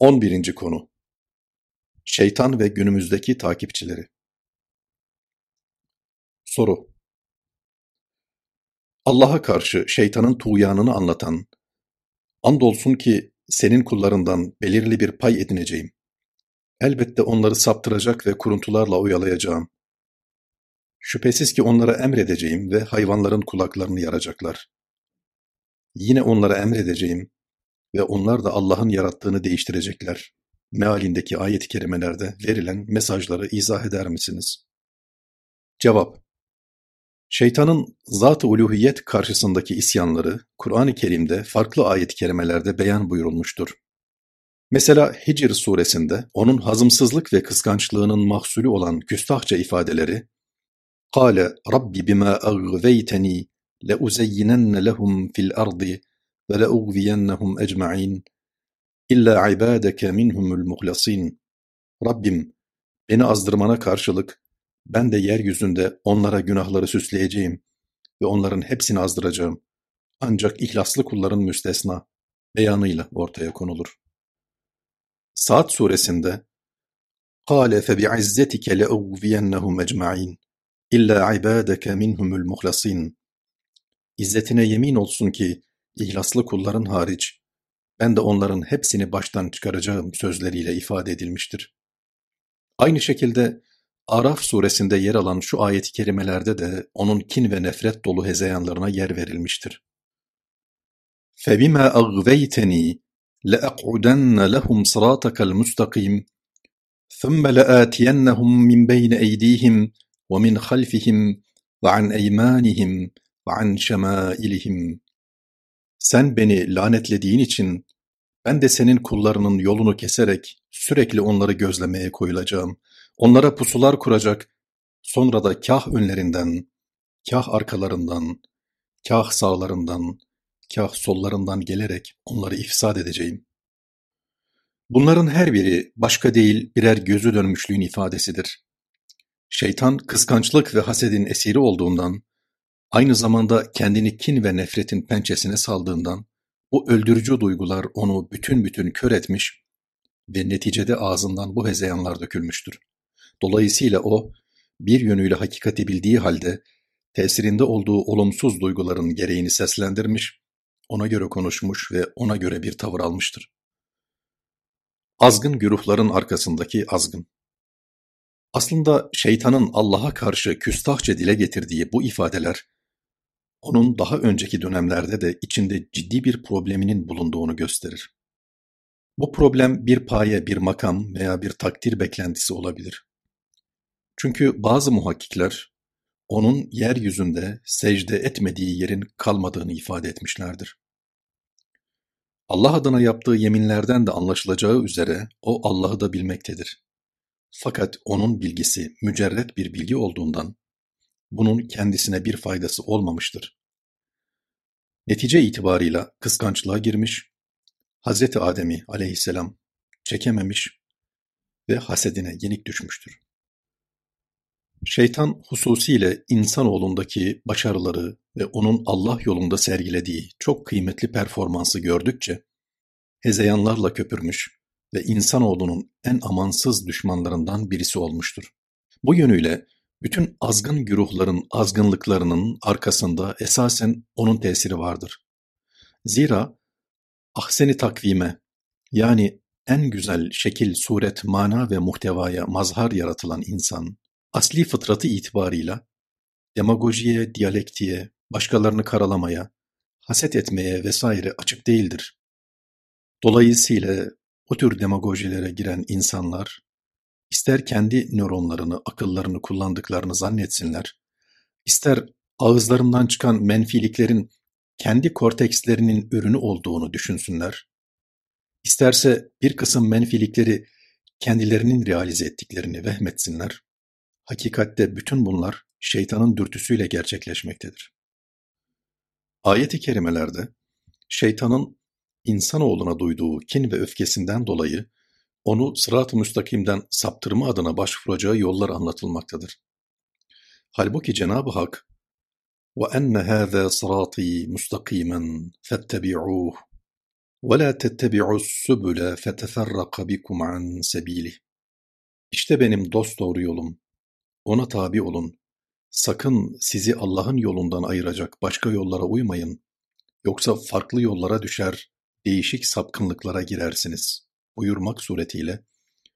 11. konu Şeytan ve günümüzdeki takipçileri Soru Allah'a karşı şeytanın tuğyanını anlatan, andolsun ki senin kullarından belirli bir pay edineceğim. Elbette onları saptıracak ve kuruntularla oyalayacağım. Şüphesiz ki onlara emredeceğim ve hayvanların kulaklarını yaracaklar. Yine onlara emredeceğim ve onlar da Allah'ın yarattığını değiştirecekler. Mealindeki ayet-i kerimelerde verilen mesajları izah eder misiniz? Cevap Şeytanın zat-ı uluhiyet karşısındaki isyanları Kur'an-ı Kerim'de farklı ayet-i kerimelerde beyan buyurulmuştur. Mesela Hicr suresinde onun hazımsızlık ve kıskançlığının mahsulü olan küstahça ifadeleri "Kale Rabbi bima agveyteni le uzeyyinenne lehum fil وَلَأُغْوِيَنَّهُمْ اَجْمَعِينَ İlla ibadeke minhumul muhlasin. Rabbim, beni azdırmana karşılık ben de yeryüzünde onlara günahları süsleyeceğim ve onların hepsini azdıracağım. Ancak ihlaslı kulların müstesna beyanıyla ortaya konulur. Saat suresinde قَالَ فَبِعِزَّتِكَ لَاُغْوِيَنَّهُمْ اَجْمَعِينَ İlla ibadeke minhumul muhlasin. İzzetine yemin olsun ki ihlaslı kulların hariç ben de onların hepsini baştan çıkaracağım sözleriyle ifade edilmiştir. Aynı şekilde Araf suresinde yer alan şu ayet-i kerimelerde de onun kin ve nefret dolu hezeyanlarına yer verilmiştir. فَبِمَا أَغْوَيْتَنِي لَأَقْعُدَنَّ لَهُمْ صِرَاطَكَ الْمُسْتَقِيمِ ثُمَّ لَآتِيَنَّهُمْ مِنْ بَيْنِ أَيْدِيهِمْ وَمِنْ خَلْفِهِمْ وَعَنْ أَيْمَانِهِمْ وَعَنْ شَمَائِلِهِمْ sen beni lanetlediğin için ben de senin kullarının yolunu keserek sürekli onları gözlemeye koyulacağım. Onlara pusular kuracak, sonra da kah önlerinden, kah arkalarından, kah sağlarından, kah sollarından gelerek onları ifsad edeceğim. Bunların her biri başka değil birer gözü dönmüşlüğün ifadesidir. Şeytan kıskançlık ve hasedin esiri olduğundan, aynı zamanda kendini kin ve nefretin pençesine saldığından, bu öldürücü duygular onu bütün bütün kör etmiş ve neticede ağzından bu hezeyanlar dökülmüştür. Dolayısıyla o, bir yönüyle hakikati bildiği halde, tesirinde olduğu olumsuz duyguların gereğini seslendirmiş, ona göre konuşmuş ve ona göre bir tavır almıştır. Azgın güruhların arkasındaki azgın. Aslında şeytanın Allah'a karşı küstahça dile getirdiği bu ifadeler, onun daha önceki dönemlerde de içinde ciddi bir probleminin bulunduğunu gösterir. Bu problem bir paye, bir makam veya bir takdir beklentisi olabilir. Çünkü bazı muhakkikler onun yeryüzünde secde etmediği yerin kalmadığını ifade etmişlerdir. Allah adına yaptığı yeminlerden de anlaşılacağı üzere o Allah'ı da bilmektedir. Fakat onun bilgisi mücerret bir bilgi olduğundan bunun kendisine bir faydası olmamıştır. Netice itibarıyla kıskançlığa girmiş, Hazreti Adem'i aleyhisselam çekememiş ve hasedine yenik düşmüştür. Şeytan hususiyle insanoğlundaki başarıları ve onun Allah yolunda sergilediği çok kıymetli performansı gördükçe hezeyanlarla köpürmüş ve insanoğlunun en amansız düşmanlarından birisi olmuştur. Bu yönüyle bütün azgın güruhların azgınlıklarının arkasında esasen onun tesiri vardır. Zira ahseni takvime yani en güzel şekil, suret, mana ve muhtevaya mazhar yaratılan insan, asli fıtratı itibarıyla demagojiye, diyalektiğe, başkalarını karalamaya, haset etmeye vesaire açık değildir. Dolayısıyla o tür demagojilere giren insanlar, ister kendi nöronlarını, akıllarını kullandıklarını zannetsinler, ister ağızlarından çıkan menfiliklerin kendi kortekslerinin ürünü olduğunu düşünsünler, isterse bir kısım menfilikleri kendilerinin realize ettiklerini vehmetsinler, Hakikatte bütün bunlar şeytanın dürtüsüyle gerçekleşmektedir. Ayet-i kerimelerde şeytanın insanoğluna duyduğu kin ve öfkesinden dolayı onu sırat-ı müstakimden saptırma adına başvuracağı yollar anlatılmaktadır. Halbuki Cenab-ı Hak وَاَنَّ هَذَا صِرَاطِي مُسْتَقِيمًا فَاتَّبِعُوهُ وَلَا تَتَّبِعُوا السُّبُلَ فَتَفَرَّقَ بِكُمْ عَنْ سَب۪يلِهِ İşte benim dosdoğru yolum. Ona tabi olun. Sakın sizi Allah'ın yolundan ayıracak başka yollara uymayın. Yoksa farklı yollara düşer, değişik sapkınlıklara girersiniz. Buyurmak suretiyle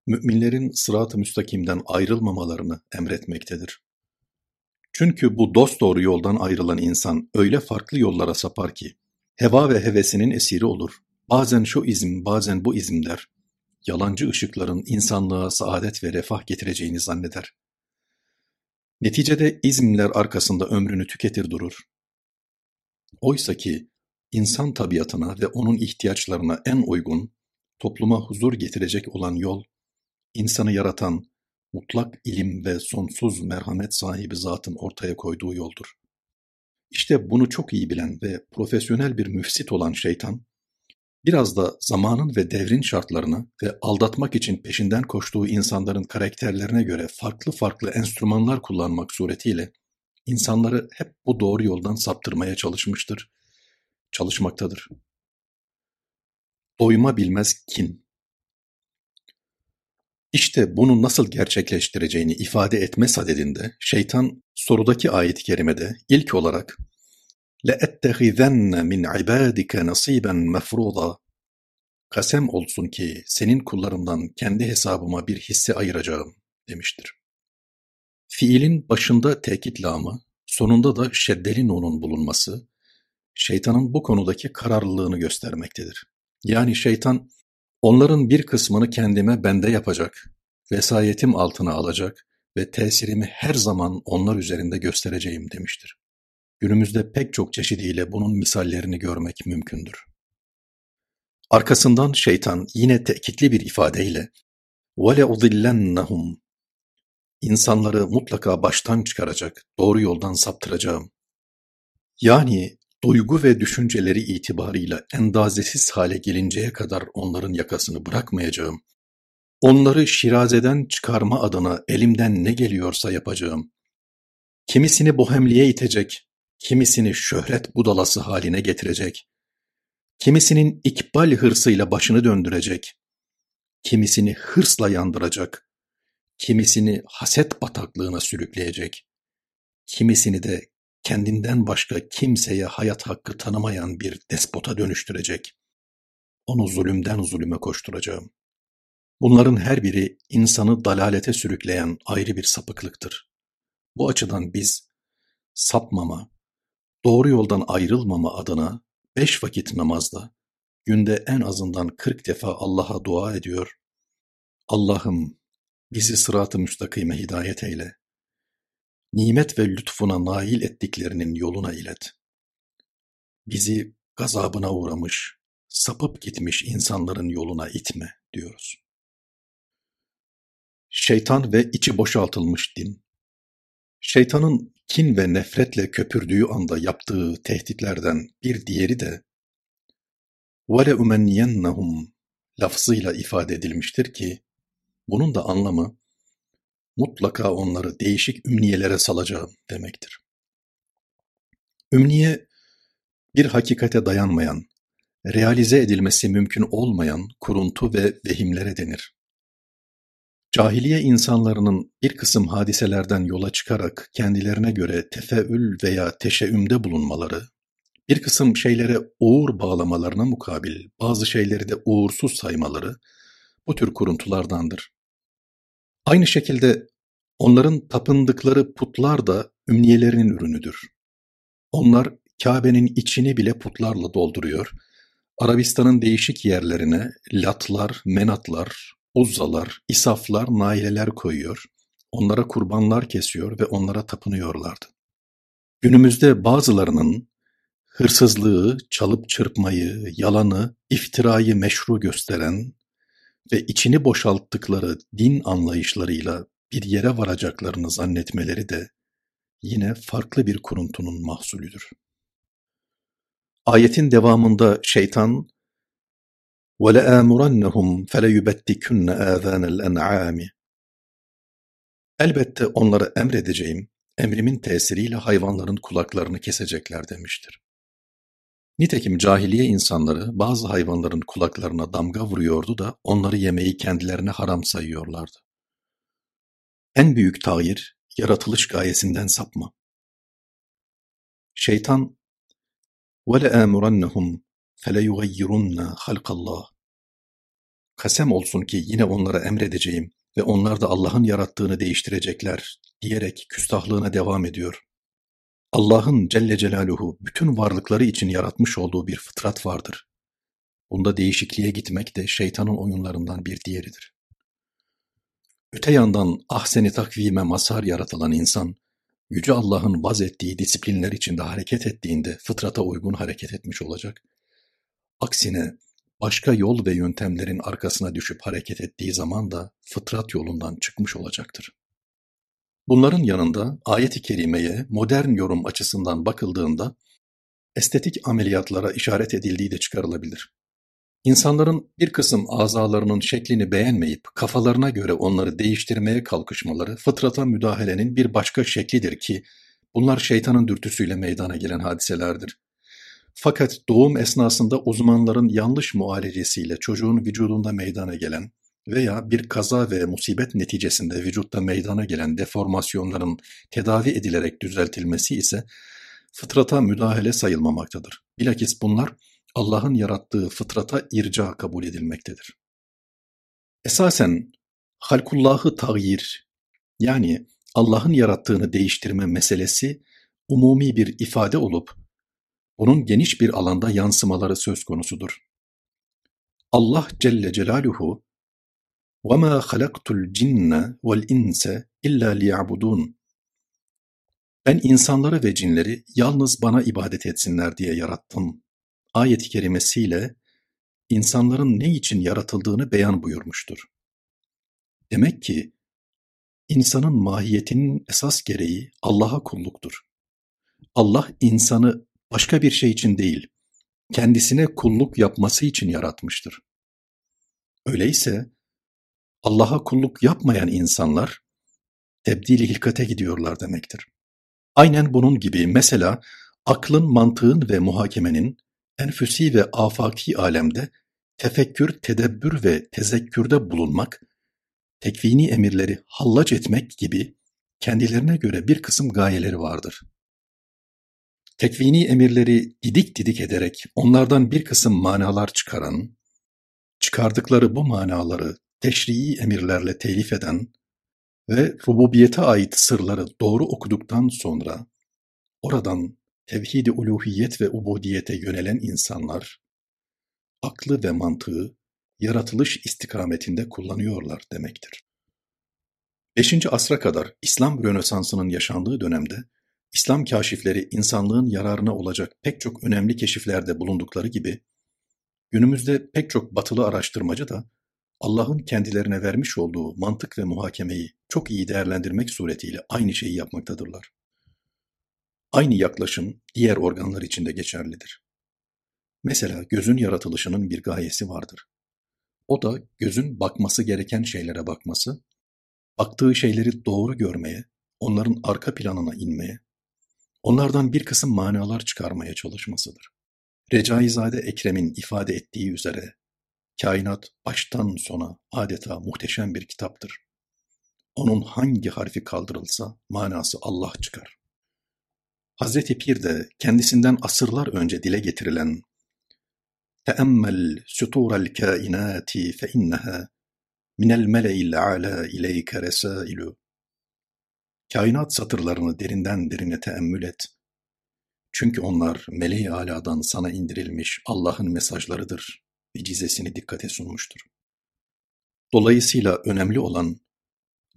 müminlerin sırat-ı müstakimden ayrılmamalarını emretmektedir. Çünkü bu dosdoğru yoldan ayrılan insan öyle farklı yollara sapar ki, heva ve hevesinin esiri olur. Bazen şu izm, bazen bu izm der. Yalancı ışıkların insanlığa saadet ve refah getireceğini zanneder. Neticede izmler arkasında ömrünü tüketir durur. Oysa ki insan tabiatına ve onun ihtiyaçlarına en uygun, topluma huzur getirecek olan yol, insanı yaratan, mutlak ilim ve sonsuz merhamet sahibi zatın ortaya koyduğu yoldur. İşte bunu çok iyi bilen ve profesyonel bir müfsit olan şeytan, biraz da zamanın ve devrin şartlarını ve aldatmak için peşinden koştuğu insanların karakterlerine göre farklı farklı enstrümanlar kullanmak suretiyle insanları hep bu doğru yoldan saptırmaya çalışmıştır, çalışmaktadır. Doyma bilmez kin. İşte bunu nasıl gerçekleştireceğini ifade etme sadedinde şeytan sorudaki ayet-i kerimede ilk olarak لَاَتَّخِذَنَّ مِنْ عِبَادِكَ نَصِيبًا مَفْرُوضًا Kasem olsun ki senin kullarından kendi hesabıma bir hisse ayıracağım demiştir. Fiilin başında tekit lamı, sonunda da şeddeli nunun bulunması, şeytanın bu konudaki kararlılığını göstermektedir. Yani şeytan, onların bir kısmını kendime bende yapacak, vesayetim altına alacak ve tesirimi her zaman onlar üzerinde göstereceğim demiştir. Günümüzde pek çok çeşidiyle bunun misallerini görmek mümkündür. Arkasından şeytan yine tekitli bir ifadeyle وَلَاُضِلَّنَّهُمْ İnsanları mutlaka baştan çıkaracak, doğru yoldan saptıracağım. Yani duygu ve düşünceleri itibarıyla endazesiz hale gelinceye kadar onların yakasını bırakmayacağım. Onları şirazeden çıkarma adına elimden ne geliyorsa yapacağım. Kimisini bohemliğe itecek, kimisini şöhret budalası haline getirecek, kimisinin ikbal hırsıyla başını döndürecek, kimisini hırsla yandıracak, kimisini haset bataklığına sürükleyecek, kimisini de kendinden başka kimseye hayat hakkı tanımayan bir despota dönüştürecek. Onu zulümden zulüme koşturacağım. Bunların her biri insanı dalalete sürükleyen ayrı bir sapıklıktır. Bu açıdan biz sapmama, doğru yoldan ayrılmama adına beş vakit namazda günde en azından kırk defa Allah'a dua ediyor. Allah'ım bizi sırat-ı müstakime hidayet eyle Nimet ve lütfuna nail ettiklerinin yoluna ilet. Bizi gazabına uğramış, sapıp gitmiş insanların yoluna itme diyoruz. Şeytan ve içi boşaltılmış din. Şeytanın kin ve nefretle köpürdüğü anda yaptığı tehditlerden bir diğeri de وَلَاُمَنِّيَنَّهُمْ lafzıyla ifade edilmiştir ki, bunun da anlamı mutlaka onları değişik ümniyelere salacağım demektir. Ümniye, bir hakikate dayanmayan, realize edilmesi mümkün olmayan kuruntu ve vehimlere denir. Cahiliye insanlarının bir kısım hadiselerden yola çıkarak kendilerine göre tefeül veya teşeümde bulunmaları, bir kısım şeylere uğur bağlamalarına mukabil bazı şeyleri de uğursuz saymaları bu tür kuruntulardandır. Aynı şekilde onların tapındıkları putlar da ümniyelerinin ürünüdür. Onlar Kabe'nin içini bile putlarla dolduruyor, Arabistan'ın değişik yerlerine latlar, menatlar, uzzalar, isaflar, naileler koyuyor, onlara kurbanlar kesiyor ve onlara tapınıyorlardı. Günümüzde bazılarının hırsızlığı, çalıp çırpmayı, yalanı, iftirayı meşru gösteren ve içini boşalttıkları din anlayışlarıyla bir yere varacaklarını zannetmeleri de yine farklı bir kuruntunun mahsulüdür. Ayetin devamında şeytan وَلَآمُرَنَّهُمْ فَلَيُبَتِّكُنَّ آذَانَ الْاَنْعَامِ Elbette onları emredeceğim, emrimin tesiriyle hayvanların kulaklarını kesecekler demiştir. Nitekim cahiliye insanları bazı hayvanların kulaklarına damga vuruyordu da onları yemeyi kendilerine haram sayıyorlardı. En büyük tağyir, yaratılış gayesinden sapma. Şeytan وَلَآمُرَنَّهُمْ فَلَيُغَيِّرُنَّ خَلْقَ اللّٰهِ Kasem olsun ki yine onlara emredeceğim ve onlar da Allah'ın yarattığını değiştirecekler diyerek küstahlığına devam ediyor. Allah'ın Celle Celaluhu bütün varlıkları için yaratmış olduğu bir fıtrat vardır. Bunda değişikliğe gitmek de şeytanın oyunlarından bir diğeridir. Öte yandan ahseni takvime mazhar yaratılan insan, Yüce Allah'ın vaz ettiği disiplinler içinde hareket ettiğinde fıtrata uygun hareket etmiş olacak. Aksine başka yol ve yöntemlerin arkasına düşüp hareket ettiği zaman da fıtrat yolundan çıkmış olacaktır. Bunların yanında ayet-i kerimeye modern yorum açısından bakıldığında estetik ameliyatlara işaret edildiği de çıkarılabilir. İnsanların bir kısım azalarının şeklini beğenmeyip kafalarına göre onları değiştirmeye kalkışmaları fıtrata müdahalenin bir başka şeklidir ki bunlar şeytanın dürtüsüyle meydana gelen hadiselerdir. Fakat doğum esnasında uzmanların yanlış mualecesiyle çocuğun vücudunda meydana gelen veya bir kaza ve musibet neticesinde vücutta meydana gelen deformasyonların tedavi edilerek düzeltilmesi ise fıtrata müdahale sayılmamaktadır. Bilakis bunlar Allah'ın yarattığı fıtrata irca kabul edilmektedir. Esasen halkullahı tagyir yani Allah'ın yarattığını değiştirme meselesi umumi bir ifade olup bunun geniş bir alanda yansımaları söz konusudur. Allah Celle Celaluhu وَمَا خَلَقْتُ الْجِنَّ وَالْاِنْسَ اِلَّا لِيَعْبُدُونَ Ben insanları ve cinleri yalnız bana ibadet etsinler diye yarattım. Ayet-i kerimesiyle insanların ne için yaratıldığını beyan buyurmuştur. Demek ki insanın mahiyetinin esas gereği Allah'a kulluktur. Allah insanı başka bir şey için değil, kendisine kulluk yapması için yaratmıştır. Öyleyse Allah'a kulluk yapmayan insanlar tebdili hilkate gidiyorlar demektir. Aynen bunun gibi mesela aklın, mantığın ve muhakemenin enfüsi ve afaki alemde tefekkür, tedebbür ve tezekkürde bulunmak, tekvini emirleri hallaç etmek gibi kendilerine göre bir kısım gayeleri vardır. Tekvini emirleri didik didik ederek onlardan bir kısım manalar çıkaran, çıkardıkları bu manaları teşrii emirlerle telif eden ve rububiyete ait sırları doğru okuduktan sonra oradan tevhid-i uluhiyet ve ubudiyete yönelen insanlar aklı ve mantığı yaratılış istikametinde kullanıyorlar demektir. 5. asra kadar İslam Rönesansı'nın yaşandığı dönemde İslam kaşifleri insanlığın yararına olacak pek çok önemli keşiflerde bulundukları gibi günümüzde pek çok batılı araştırmacı da Allah'ın kendilerine vermiş olduğu mantık ve muhakemeyi çok iyi değerlendirmek suretiyle aynı şeyi yapmaktadırlar. Aynı yaklaşım diğer organlar için de geçerlidir. Mesela gözün yaratılışının bir gayesi vardır. O da gözün bakması gereken şeylere bakması, baktığı şeyleri doğru görmeye, onların arka planına inmeye, onlardan bir kısım manalar çıkarmaya çalışmasıdır. Recaizade Ekrem'in ifade ettiği üzere Kainat baştan sona adeta muhteşem bir kitaptır. Onun hangi harfi kaldırılsa manası Allah çıkar. Hazreti Pir de kendisinden asırlar önce dile getirilen تَأَمَّلْ سُطُورَ الْكَائِنَاتِ فَإِنَّهَا مِنَ الْمَلَئِ الْعَلَى اِلَيْكَ رَسَائِلُ Kainat satırlarını derinden derine teemmül et. Çünkü onlar meleği aladan sana indirilmiş Allah'ın mesajlarıdır vecizesini dikkate sunmuştur. Dolayısıyla önemli olan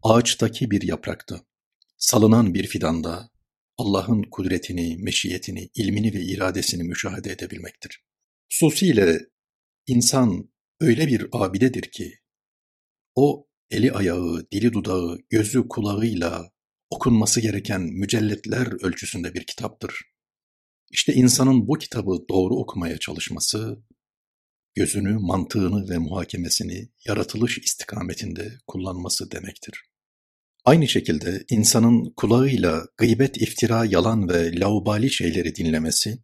ağaçtaki bir yaprakta, salınan bir fidanda Allah'ın kudretini, meşiyetini, ilmini ve iradesini müşahede edebilmektir. Hususiyle insan öyle bir abidedir ki, o eli ayağı, dili dudağı, gözü kulağıyla okunması gereken mücelletler ölçüsünde bir kitaptır. İşte insanın bu kitabı doğru okumaya çalışması, gözünü, mantığını ve muhakemesini yaratılış istikametinde kullanması demektir. Aynı şekilde insanın kulağıyla gıybet, iftira, yalan ve laubali şeyleri dinlemesi,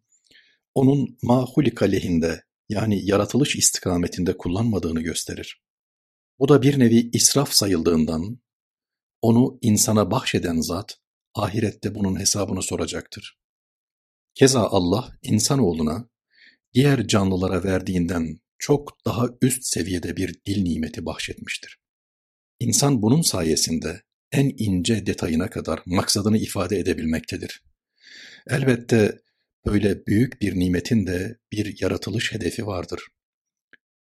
onun mahulika lehinde yani yaratılış istikametinde kullanmadığını gösterir. Bu da bir nevi israf sayıldığından onu insana bahşeden zat ahirette bunun hesabını soracaktır. Keza Allah insanoğluna diğer canlılara verdiğinden çok daha üst seviyede bir dil nimeti bahşetmiştir. İnsan bunun sayesinde en ince detayına kadar maksadını ifade edebilmektedir. Elbette böyle büyük bir nimetin de bir yaratılış hedefi vardır.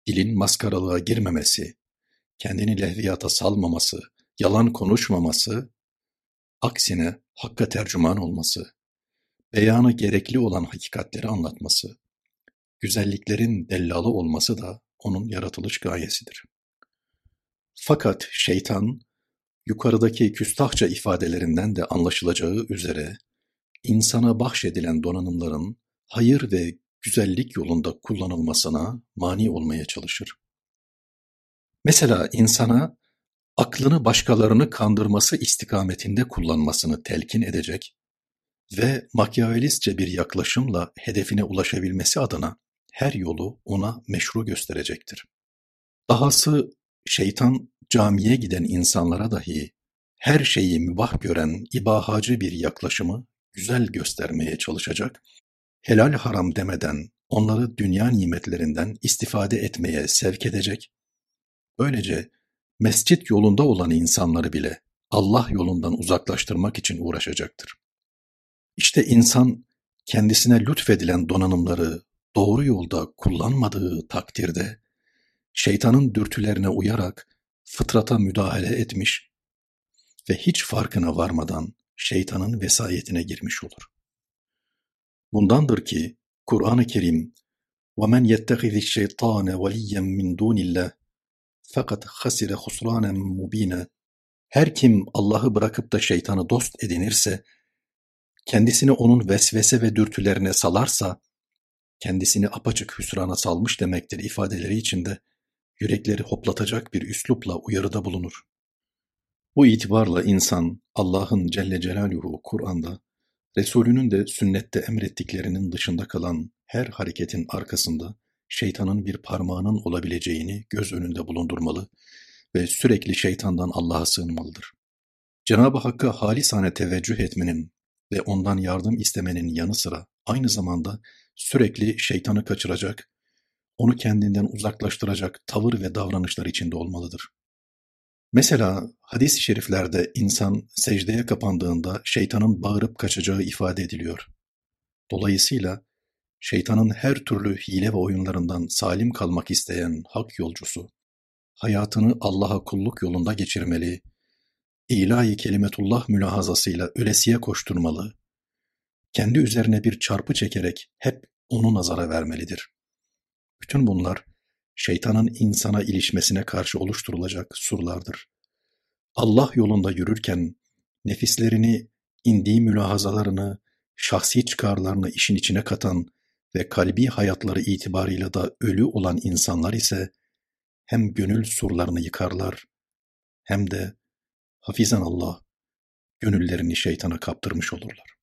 Dilin maskaralığa girmemesi, kendini lehviyata salmaması, yalan konuşmaması, aksine hakka tercüman olması, beyanı gerekli olan hakikatleri anlatması, güzelliklerin dellalı olması da onun yaratılış gayesidir. Fakat şeytan, yukarıdaki küstahça ifadelerinden de anlaşılacağı üzere, insana bahşedilen donanımların hayır ve güzellik yolunda kullanılmasına mani olmaya çalışır. Mesela insana aklını başkalarını kandırması istikametinde kullanmasını telkin edecek ve makyavelistçe bir yaklaşımla hedefine ulaşabilmesi adına her yolu ona meşru gösterecektir. Dahası şeytan camiye giden insanlara dahi her şeyi mübah gören ibahacı bir yaklaşımı güzel göstermeye çalışacak, helal haram demeden onları dünya nimetlerinden istifade etmeye sevk edecek, böylece mescit yolunda olan insanları bile Allah yolundan uzaklaştırmak için uğraşacaktır. İşte insan kendisine lütfedilen donanımları doğru yolda kullanmadığı takdirde şeytanın dürtülerine uyarak fıtrata müdahale etmiş ve hiç farkına varmadan şeytanın vesayetine girmiş olur. Bundandır ki Kur'an-ı Kerim وَمَنْ يَتَّخِذِ الشَّيْطَانَ وَلِيًّا مِنْ دُونِ اللّٰهِ fakat hasire husranen mubine. Her kim Allah'ı bırakıp da şeytanı dost edinirse, kendisini onun vesvese ve dürtülerine salarsa, kendisini apaçık hüsrana salmış demektir ifadeleri içinde, yürekleri hoplatacak bir üslupla uyarıda bulunur. Bu itibarla insan Allah'ın Celle Celaluhu Kur'an'da, Resulünün de sünnette emrettiklerinin dışında kalan her hareketin arkasında şeytanın bir parmağının olabileceğini göz önünde bulundurmalı ve sürekli şeytandan Allah'a sığınmalıdır. Cenab-ı Hakk'a halisane teveccüh etmenin ve ondan yardım istemenin yanı sıra aynı zamanda sürekli şeytanı kaçıracak, onu kendinden uzaklaştıracak tavır ve davranışlar içinde olmalıdır. Mesela hadis-i şeriflerde insan secdeye kapandığında şeytanın bağırıp kaçacağı ifade ediliyor. Dolayısıyla şeytanın her türlü hile ve oyunlarından salim kalmak isteyen hak yolcusu, hayatını Allah'a kulluk yolunda geçirmeli, ilahi kelimetullah mülahazasıyla ölesiye koşturmalı, kendi üzerine bir çarpı çekerek hep onu nazara vermelidir. Bütün bunlar şeytanın insana ilişmesine karşı oluşturulacak surlardır. Allah yolunda yürürken nefislerini, indiği mülahazalarını, şahsi çıkarlarını işin içine katan ve kalbi hayatları itibarıyla da ölü olan insanlar ise hem gönül surlarını yıkarlar hem de hafizan Allah gönüllerini şeytana kaptırmış olurlar.